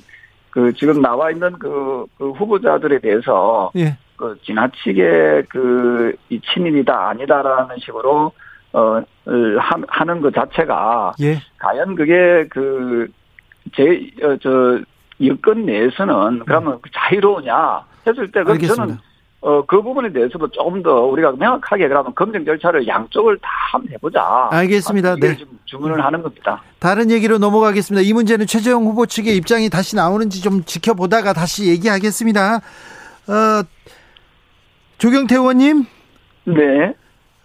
그 지금 나와 있는 그, 그 후보자들에 대해서 예. 그 지나치게 그 이 친일이다 아니다라는 식으로 어 하는 것 자체가 예. 과연 그게 그 제 저 여건 내에서는 그러면 네. 자유로우냐 했을 때 그럼 저는 어, 그 부분에 대해서도 조금 더 우리가 명확하게 그러면 검증 절차를 양쪽을 다 한번 해보자. 알겠습니다. 네. 주문을 하는 겁니다. 다른 얘기로 넘어가겠습니다. 이 문제는 최재형 후보 측의 입장이 다시 나오는지 좀 지켜보다가 다시 얘기하겠습니다. 어, 조경태 의원님. 네.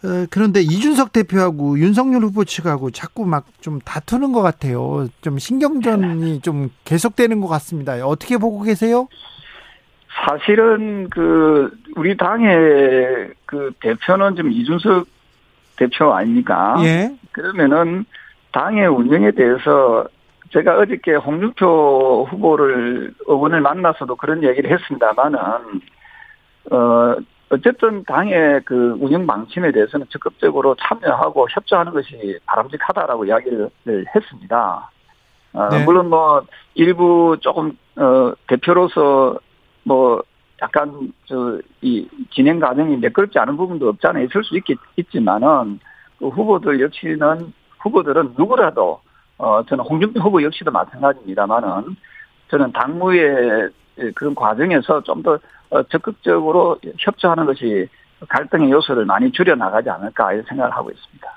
어, 그런데 이준석 대표하고 윤석열 후보 측하고 자꾸 막 좀 다투는 것 같아요. 좀 신경전이 좀 계속되는 것 같습니다. 어떻게 보고 계세요? 사실은 그 우리 당의 그 대표는 좀 이준석 대표 아닙니까? 예. 그러면은 당의 운영에 대해서 제가 어저께 홍준표 후보를 의원을 만나서도 그런 얘기를 했습니다만은 어 어쨌든 당의 그 운영 방침에 대해서는 적극적으로 참여하고 협조하는 것이 바람직하다라고 이야기를 했습니다. 어, 네. 물론 뭐 일부 조금 어, 대표로서 뭐 약간 저 이 진행 과정이 매끄럽지 않은 부분도 없잖아요. 있을 수 있겠, 있지만은 그 후보들 역시는 후보들은 누구라도 어 저는 홍준표 후보 역시도 마찬가지입니다만은 저는 당무의 그런 과정에서 좀더 어, 적극적으로 협조하는 것이 갈등의 요소를 많이 줄여 나가지 않을까 이런 생각을 하고 있습니다.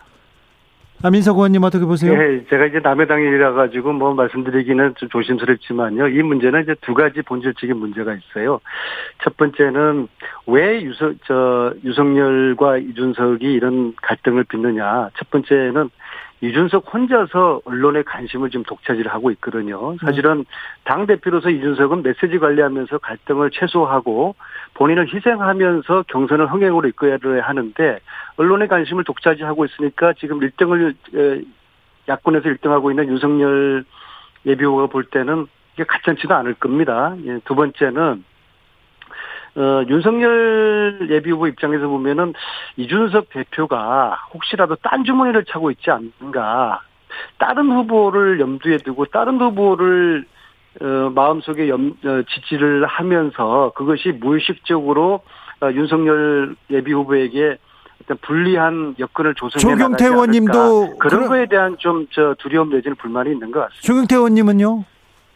안민석 의원님 어떻게 보세요? 네, 제가 이제 남의 당이라 가지고 뭐 말씀드리기는 좀 조심스럽지만요. 이 문제는 이제 두 가지 본질적인 문제가 있어요. 첫 번째는 왜 유석 저 유석열과 이준석이 이런 갈등을 빚느냐. 첫 번째는 이준석 혼자서 언론의 관심을 지금 독차지를 하고 있거든요. 사실은 당 대표로서 이준석은 메시지 관리하면서 갈등을 최소화하고 본인을 희생하면서 경선을 흥행으로 이끌어야 하는데 언론의 관심을 독차지하고 있으니까 지금 1등을 야권에서 1등하고 있는 윤석열 예비후보가 볼 때는 이게 가찮지도 않을 겁니다. 예, 두 번째는 어, 윤석열 예비후보 입장에서 보면은 이준석 대표가 혹시라도 딴 주머니를 차고 있지 않는가. 다른 후보를 염두에 두고 다른 후보를 어, 마음속에 염, 어, 지지를 하면서 그것이 무의식적으로 어, 윤석열 예비 후보에게 어떤 불리한 여건을 조성해 조경태 의원님도 그런 그럼... 거에 대한 좀 저 두려움 내지는 불만이 있는 것 같습니다. 조경태 의원님은요?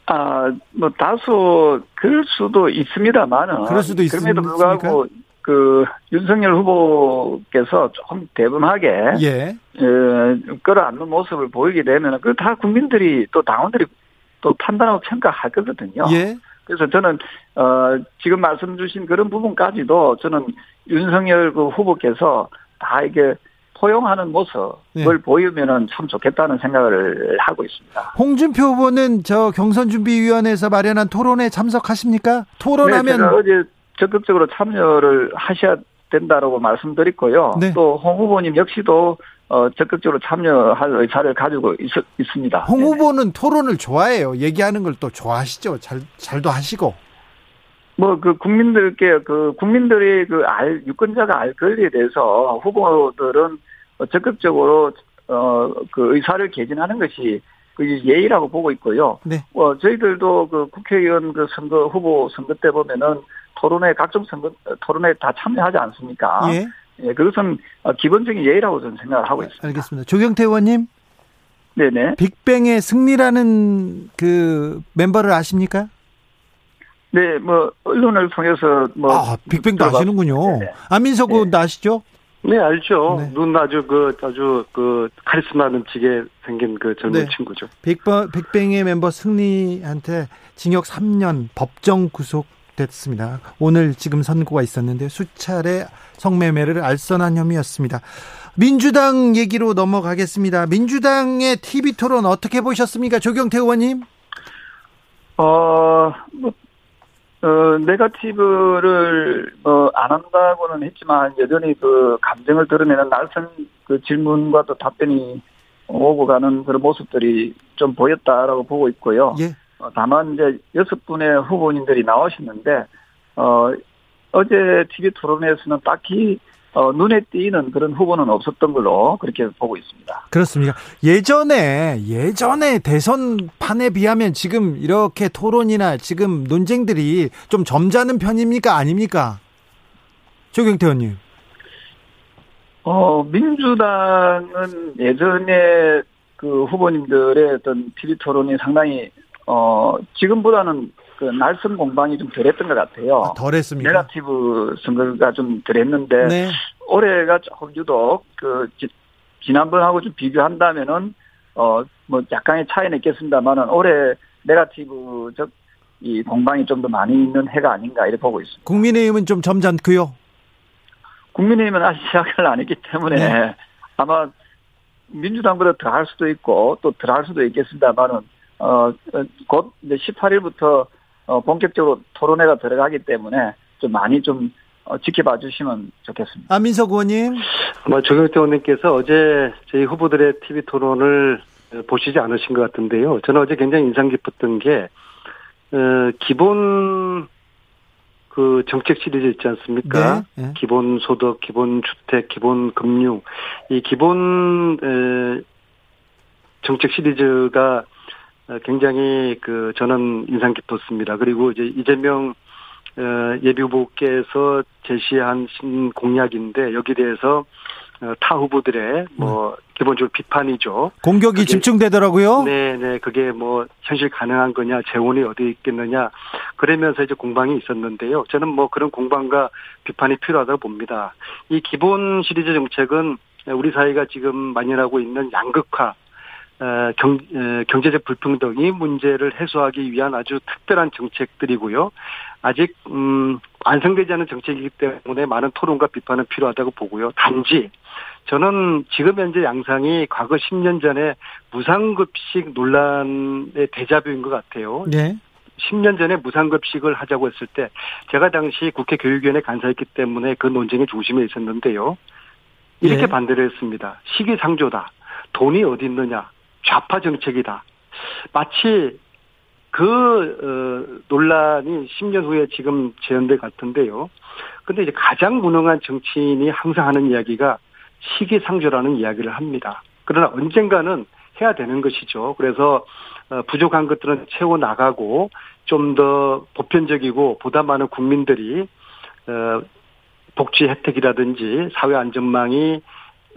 아, 뭐 다소 그럴 수도 있습니다만은 그럴 수도 그럼에도 불구하고 그 윤석열 후보께서 조금 대범하게 예. 어, 끌어안는 모습을 보이게 되면 그 다 국민들이 또 당원들이 또 판단하고 평가할 거거든요. 예. 그래서 저는 어 지금 말씀 주신 그런 부분까지도 저는 윤석열 그 후보께서 다 이게 포용하는 모습을 네. 보이면은 참 좋겠다는 생각을 하고 있습니다. 홍준표 후보는 저 경선 준비위원회에서 마련한 토론에 참석하십니까? 토론하면 네, 어제 적극적으로 참여를 하셔야 된다라고 말씀드렸고요. 네. 또홍 후보님 역시도 어, 적극적으로 참여할 의사를 가지고 있, 습니다 홍 후보는 토론을 좋아해요. 얘기하는 걸 또 좋아하시죠. 잘 잘도 하시고. 뭐, 그, 국민들께, 그, 국민들이 그, 알, 유권자가 알 권리에 대해서 후보들은 적극적으로, 어, 그 의사를 개진하는 것이 그 예의라고 보고 있고요. 네. 어, 저희들도 그 국회의원 그 선거, 후보 선거 때 보면은 토론회, 각종 선거, 토론회 다 참여하지 않습니까? 예. 예, 그것은 기본적인 예의라고 저는 생각을 하고 있습니다. 알겠습니다. 조경태 의원님. 네네. 빅뱅의 승리라는 그 멤버를 아십니까? 네, 뭐 언론을 통해서 뭐 아, 빅뱅도 아시는군요. 네. 안민석 의원 네. 아시죠? 네, 알죠. 네. 눈 아주 그 아주 그 카리스마 넘치게 생긴 그 젊은 네. 친구죠. 빅뱅 빅뱅의 멤버 승리한테 징역 3년 법정 구속 됐습니다. 오늘 지금 선고가 있었는데 수차례 성매매를 알선한 혐의였습니다. 민주당 얘기로 넘어가겠습니다. 민주당의 TV 토론 어떻게 보셨습니까? 조경태 의원님? 어, 뭐 어, 네가티브를, 뭐, 안 한다고는 했지만, 여전히 그 감정을 드러내는 날선 그 질문과 또 답변이 오고 가는 그런 모습들이 좀 보였다라고 보고 있고요. 예. 어, 다만 이제 여섯 분의 후보님들이 나오셨는데, 어, 어제 TV 토론에서는 딱히 어, 눈에 띄는 그런 후보는 없었던 걸로 그렇게 보고 있습니다. 그렇습니까? 예전에 예전에 대선판에 비하면 지금 이렇게 토론이나 지금 논쟁들이 좀 점잖은 편입니까 아닙니까? 조경태 의원님. 어 민주당은 예전에 그 후보님들의 어떤 TV 토론이 상당히 어 지금보다는 그 날선 공방이 좀 덜했던 것 같아요. 아, 덜했습니까? 네가티브 선거가 좀 덜했는데 네. 올해가 조금 유독 그 지난번하고 좀 비교한다면은 어 뭐 약간의 차이는 있겠습니다만은 올해 네가티브적 이 공방이 좀 더 많이 있는 해가 아닌가 이렇게 보고 있습니다. 국민의힘은 좀 점잖고요. 국민의힘은 아직 시작을 안 했기 때문에 네. 아마 민주당보다 더 할 수도 있고 또 덜 할 수도 있겠습니다만은 어 곧 이제 18일부터 어, 본격적으로 토론회가 들어가기 때문에 좀 많이 좀 어, 지켜봐 주시면 좋겠습니다. 안민석 의원님. 아마 조경태 의원님께서 어제 저희 후보들의 TV 토론을 보시지 않으신 것 같은데요. 저는 어제 굉장히 인상 깊었던 게, 어, 기본 그 정책 시리즈 있지 않습니까? 네, 네. 기본 소득, 기본 주택, 기본 금융. 이 기본, 에, 정책 시리즈가 어, 굉장히 그 저는 인상 깊었습니다. 그리고 이제 이재명 어, 예비 후보께서 제시한 신 공약인데 여기 대해서 어, 타 후보들의 뭐 기본적으로 비판이죠. 공격이 그게- 집중되더라고요. 네, 네, 그게 뭐 현실 가능한 거냐, 재원이 어디 있겠느냐, 그러면서 이제 공방이 있었는데요. 저는 뭐 그런 공방과 비판이 필요하다고 봅니다. 이 기본 시리즈 정책은 우리 사회가 지금 만연하고 있는 양극화, 어, 경, 어, 경제적 불평등이 문제를 해소하기 위한 아주 특별한 정책들이고요. 아직 음, 완성되지 않은 정책이기 때문에 많은 토론과 비판은 필요하다고 보고요. 단지 저는 지금 현재 양상이 과거 10년 전에 무상급식 논란의 대자뷰인 것 같아요. 네. 10년 전에 무상급식을 하자고 했을 때 제가 당시 국회 교육위원회 간사였기 때문에 그 논쟁의 중심에 있었는데요. 이렇게 예. 반대를 했습니다. 시기상조다. 돈이 어디 있느냐. 좌파 정책이다. 마치 그 어, 논란이 10년 후에 지금 재현될 같은데요. 근데 이제 가장 무능한 정치인이 항상 하는 이야기가 시기상조라는 이야기를 합니다. 그러나 언젠가는 해야 되는 것이죠. 그래서 어, 부족한 것들은 채워 나가고 좀 더 보편적이고 보다 많은 국민들이 어, 복지 혜택이라든지 사회 안전망이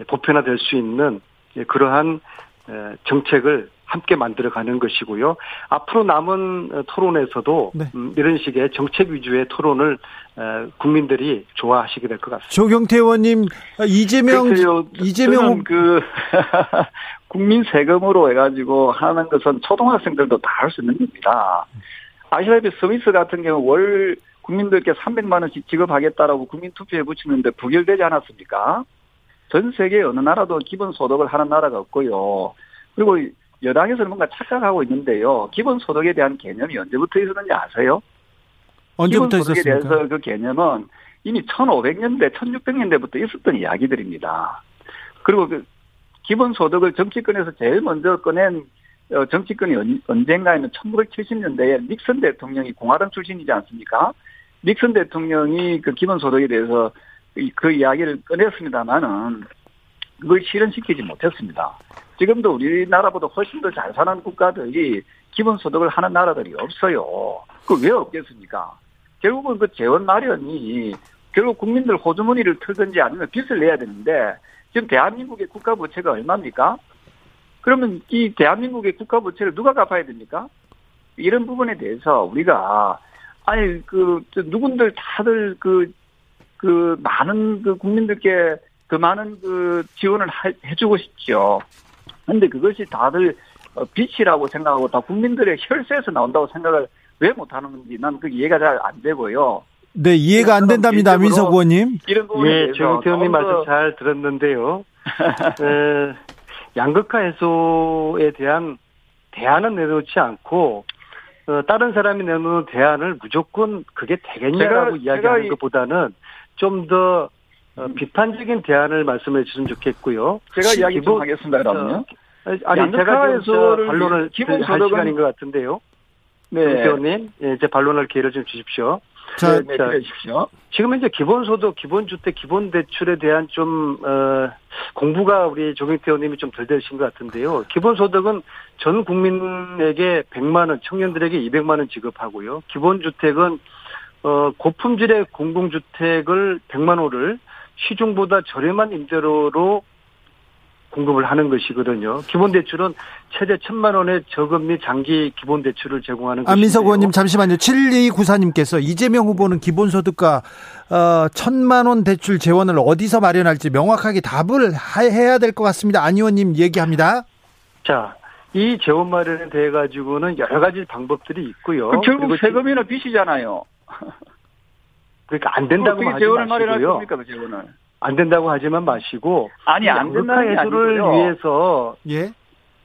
보편화될 수 있는 예, 그러한 에, 정책을 함께 만들어가는 것이고요. 앞으로 남은 어, 토론에서도 네. 음, 이런 식의 정책 위주의 토론을 에, 국민들이 좋아하시게 될 것 같습니다. 조경태 의원님 아, 이재명 글쎄요, 이재명 그 국민 세금으로 해가지고 하는 것은 초등학생들도 다 할 수 있는 겁니다. 아시다시피 스위스 같은 경우 월 국민들께 300만 원씩 지급하겠다라고 국민 투표에 붙이는데 부결되지 않았습니까? 전 세계 어느 나라도 기본 소득을 하는 나라가 없고요. 그리고 여당에서는 뭔가 착각하고 있는데요. 기본 소득에 대한 개념이 언제부터 있었는지 아세요? 언제부터 기본 소득에 있었습니까? 대해서 그 개념은 이미 1500년대, 1600년대부터 있었던 이야기들입니다. 그리고 그 기본 소득을 정치권에서 제일 먼저 꺼낸 어, 정치권이 언- 언젠가에는 1970년대에 닉슨 대통령이 공화당 출신이지 않습니까? 닉슨 대통령이 그 기본소득에 대해서 이- 그 이야기를 꺼냈습니다만은 그걸 실현시키지 못했습니다. 지금도 우리나라보다 훨씬 더 잘 사는 국가들이 기본소득을 하는 나라들이 없어요. 그 왜 없겠습니까? 결국은 그 재원 마련이 결국 국민들 호주머니를 틀든지 아니면 빚을 내야 되는데 지금 대한민국의 국가 부채가 얼마입니까? 그러면 이 대한민국의 국가 부채를 누가 갚아야 됩니까? 이런 부분에 대해서 우리가 아니 그 누군들 다들 그 그 많은 그 국민들께 그 많은 그 지원을 하- 해주고 싶죠. 근데 그것이 다들 어, 빚이라고 생각하고 다 국민들의 혈세에서 나온다고 생각을 왜 못하는 건지 난 그 이해가 잘 안 되고요. 네, 이해가 안 된답니다. 민석 의원님. 이런 부분에 예, 조영태 의원님 말씀 잘 들었는데요. 에, 양극화 해소에 대한 대안은 내놓지 않고 어, 다른 사람이 내놓는 대안을 무조건 그게 되겠냐라고 제가- 이야기하는 제가 이- 것보다는 좀더 어, 비판적인 대안을 말씀해 주시면 좋겠고요. 제가 이야기 좀 기본- 하겠습니다. 그러면요. 어, 아니 제가 저 반론을 기본 할 소득은- 시간인 것 같은데요. 네. 의원님, 예, 제 반론할 기회를 좀 주십시오. 자, 네, 네, 자, 주십시오. 지금 이제 기본소득, 기본주택, 기본대출에 대한 좀, 어, 공부가 우리 조경태 의원님이 좀 덜 되신 것 같은데요. 기본소득은 전 국민에게 100만원, 청년들에게 200만원 지급하고요. 기본주택은, 어, 고품질의 공공주택을 100만 호를 시중보다 저렴한 임대료로 공급을 하는 것이거든요. 기본대출은 최대 1000만 원의 저금 및 장기 기본대출을 제공하는 것인데요. 안민석 의원님 잠시만요. 7294님께서 이재명 후보는 기본소득과 어, 천만 원 대출 재원을 어디서 마련할지 명확하게 답을 하- 해야 될 것 같습니다. 안 의원님 얘기합니다. 자, 이 재원 마련에 대해 가지고는 여러 가지 방법들이 있고요. 그 결국 세금이나 빚이잖아요. 그러니까 안 된다고 어떻게 하지 재원을 마련할 마시고요. 그 재원을? 안 된다고 하지만 마시고 아니, 안 양극화 된다는 아니고요. 위해서 예.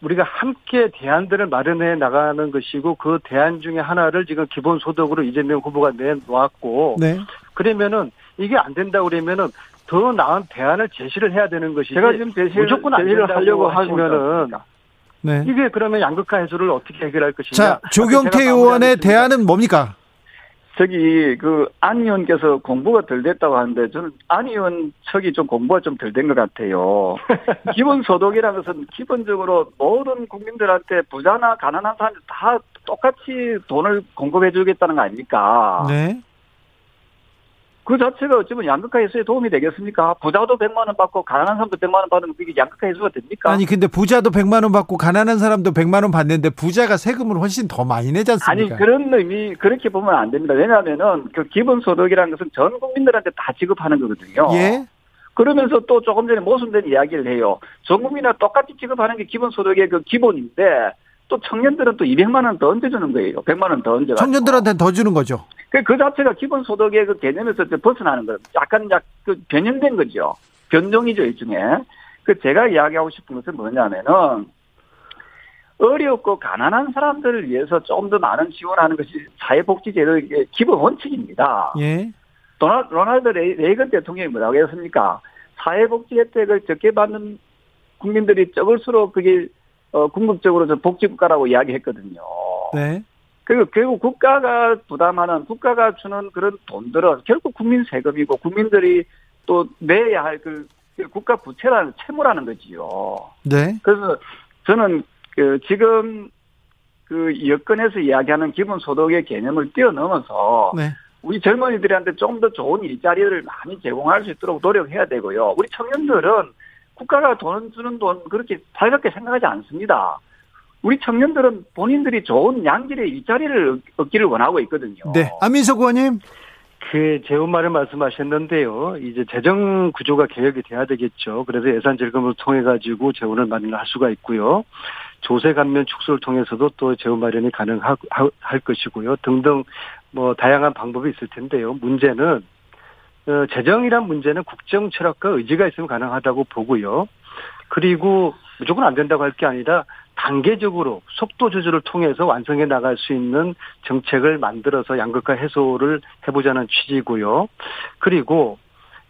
우리가 함께 대안들을 마련해 나가는 것이고 그 대안 중에 하나를 지금 기본소득으로 이재명 후보가 내놓았고 네. 그러면은 이게 안 된다고 그러면은 더 나은 대안을 제시를 해야 되는 것이지 제가 지금 제시를, 무조건 안 제시를 하려고 하시면은 네. 이게 그러면 양극화 해소를 어떻게 해결할 것이냐 자, 조경태 의원의. 대안은 뭡니까? 저기 그 안 의원께서 공부가 덜 됐다고 하는데 저는 안 의원 척이 좀 공부가 좀 덜 된 것 같아요. 기본 소득이라는 것은 기본적으로 모든 국민들한테 부자나 가난한 사람들 다 똑같이 돈을 공급해 주겠다는 거 아닙니까? 네. 그 자체가 어쩌면 양극화 해소에 도움이 되겠습니까? 부자도 100만 원 받고 가난한 사람도 100만 원 받으면 그게 양극화 해소가 됩니까? 아니 근데 부자도 100만 원 받고 가난한 사람도 100만 원 받는데 부자가 세금을 훨씬 더 많이 내지 않습니까? 아니 그런 의미 그렇게 보면 안 됩니다. 왜냐하면은 그 기본 소득이라는 것은 전 국민들한테 다 지급하는 거거든요. 예. 그러면서 또 조금 전에 모순된 이야기를 해요. 전 국민이나 똑같이 지급하는 게 기본 소득의 그 기본인데 또 청년들은 또 200만 원 더 얹어주는 거예요. 100만 원 더 얹어. 청년들한테는 더 주는 거죠. 그, 그 자체가 기본소득의 그 개념에서 벗어나는 거예요. 약간 약, 그 변형된 거죠. 변종이죠, 일종의. 그 제가 이야기하고 싶은 것은 뭐냐면은 어렵고 가난한 사람들을 위해서 좀 더 많은 지원하는 것이 사회복지제도의 기본 원칙입니다. 예. 로널드 레이, 레이건 대통령이 뭐라고 했습니까? 사회복지 혜택을 적게 받는 국민들이 적을수록 그게 어, 궁극적으로 저 복지국가라고 이야기했거든요. 네. 그리고 결국 국가가 부담하는 국가가 주는 그런 돈들은 결국 국민 세금이고 국민들이 또 내야 할 그 국가 부채라는 채무라는 거지요. 네. 그래서 저는 그 지금 그 여건에서 이야기하는 기본 소득의 개념을 뛰어넘어서 네. 우리 젊은이들한테 좀 더 좋은 일자리를 많이 제공할 수 있도록 노력해야 되고요. 우리 청년들은 국가가 돈 주는 돈 그렇게 살갑게 생각하지 않습니다. 우리 청년들은 본인들이 좋은 양질의 일자리를 얻기를 원하고 있거든요. 네. 안민석 의원님. 그 재원 마련 말씀하셨는데요. 이제 재정 구조가 개혁이 돼야 되겠죠. 그래서 예산 절감을 통해 가지고 재원을 마련할 수가 있고요. 조세 감면 축소를 통해서도 또 재원 마련이 가능할 것이고요. 등등 뭐 다양한 방법이 있을 텐데요. 문제는 어, 재정이란 문제는 국정 철학과 의지가 있으면 가능하다고 보고요. 그리고 무조건 안 된다고 할 게 아니라 단계적으로 속도 조절을 통해서 완성해 나갈 수 있는 정책을 만들어서 양극화 해소를 해보자는 취지고요. 그리고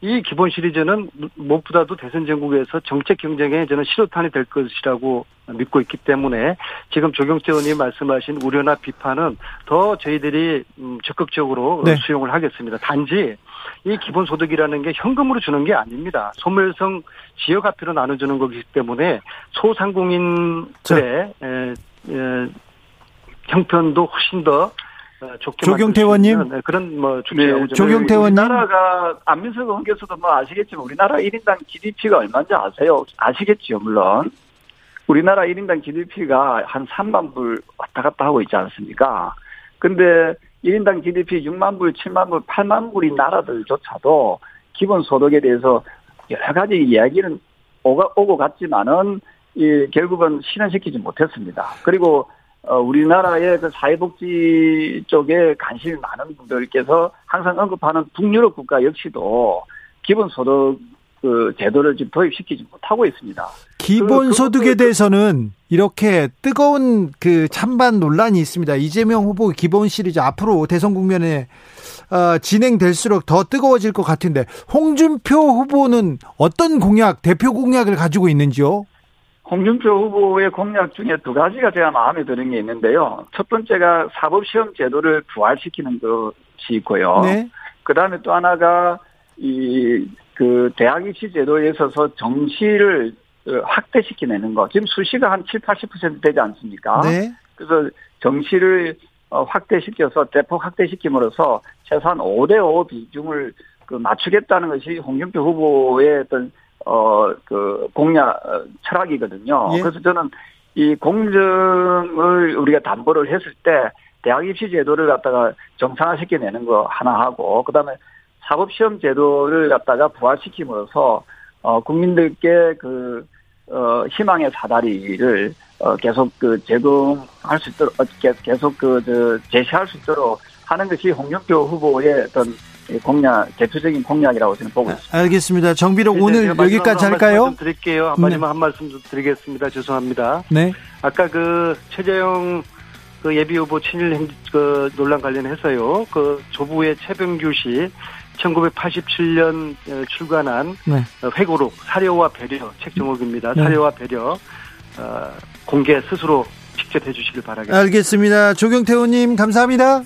이 기본 시리즈는 무엇보다도 대선 전국에서 정책 경쟁에 저는 실효탄이 될 것이라고 믿고 있기 때문에 지금 조경태 의원님 말씀하신 우려나 비판은 더 저희들이 음, 적극적으로 네. 수용을 하겠습니다. 단지 이 기본소득이라는 게 현금으로 주는 게 아닙니다. 소멸성 지역화폐로 나눠주는 거기 때문에 소상공인들의 에, 에, 형편도 훨씬 더 어, 좋게 조경태 의원님 네, 그런 뭐 네, 조경태 의원님 우리나라가 안민석 의원께서도 뭐 아시겠지만 우리나라 1인당 GDP가 얼마인지 아세요? 아시겠지요 물론 우리나라 1인당 GDP가 한 3만 불 왔다 갔다 하고 있지 않습니까? 근데 1인당 GDP 6만 불, 7만 불, 8만 불인 나라들조차도 기본 소득에 대해서 여러 가지 이야기는 오가, 오고 갔지만은 이 결국은 실현시키지 못했습니다. 그리고 어, 우리나라의 그 사회복지 쪽에 관심이 많은 분들께서 항상 언급하는 북유럽 국가 역시도 기본소득 그 제도를 지금 도입시키지 못하고 있습니다. 기본소득에 그, 대해서는 이렇게 뜨거운 그 찬반 논란이 있습니다. 이재명 후보 기본 시리즈 앞으로 대선 국면에 어, 진행될수록 더 뜨거워질 것 같은데 홍준표 후보는 어떤 공약, 대표 공약을 가지고 있는지요? 홍준표 후보의 공약 중에 두 가지가 제가 마음에 드는 게 있는데요. 첫 번째가 사법시험 제도를 부활시키는 것이 있고요. 네. 그 다음에 또 하나가 이 그 대학 입시 제도에 있어서 정시를 어, 확대시키내는 거. 지금 수시가 한 7, 80% 되지 않습니까? 네. 그래서 정시를 어, 확대시켜서 대폭 확대시킴으로써 최소한 5대5 비중을 그 맞추겠다는 것이 홍준표 후보의 어떤 어, 그, 공약, 어, 철학이거든요. 예. 그래서 저는 이 공정을 우리가 담보를 했을 때 대학 입시 제도를 갖다가 정상화시켜 내는 거 하나 하고, 그 다음에 사법 시험 제도를 갖다가 부활시킴으로써, 어, 국민들께 그, 어, 희망의 사다리를, 어, 계속 그 제공할 수 있도록, 어, 계속 그, 저, 제시할 수 있도록 하는 것이 홍준표 후보의 어떤 공약 대표적인 공약이라고 저는 보고 있습니다. 알겠습니다. 정비록 오늘 여기까지 할까요? 한 드릴게요. 한 마지막 네. 한 말씀 드리겠습니다. 죄송합니다. 네. 아까 그 최재형 그 예비 후보 친일 행, 그 논란 관련해서요. 그 조부의 최병규 씨 1987년 어, 출간한 네. 어, 회고록 사료와 배려 책 제목입니다. 네. 사료와 배려 어, 공개 스스로 직접 해주시길 바라겠습니다. 알겠습니다. 조경태 의원님 감사합니다.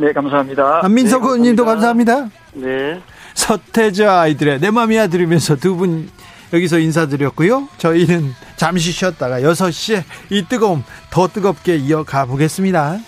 네, 감사합니다. 안민석 네, 의원님도 감사합니다. 네. 서태지 아이들의 내 맘이야 들으면서 두 분 여기서 인사드렸고요. 저희는 잠시 쉬었다가 6시에 이 뜨거움 더 뜨겁게 이어가 보겠습니다.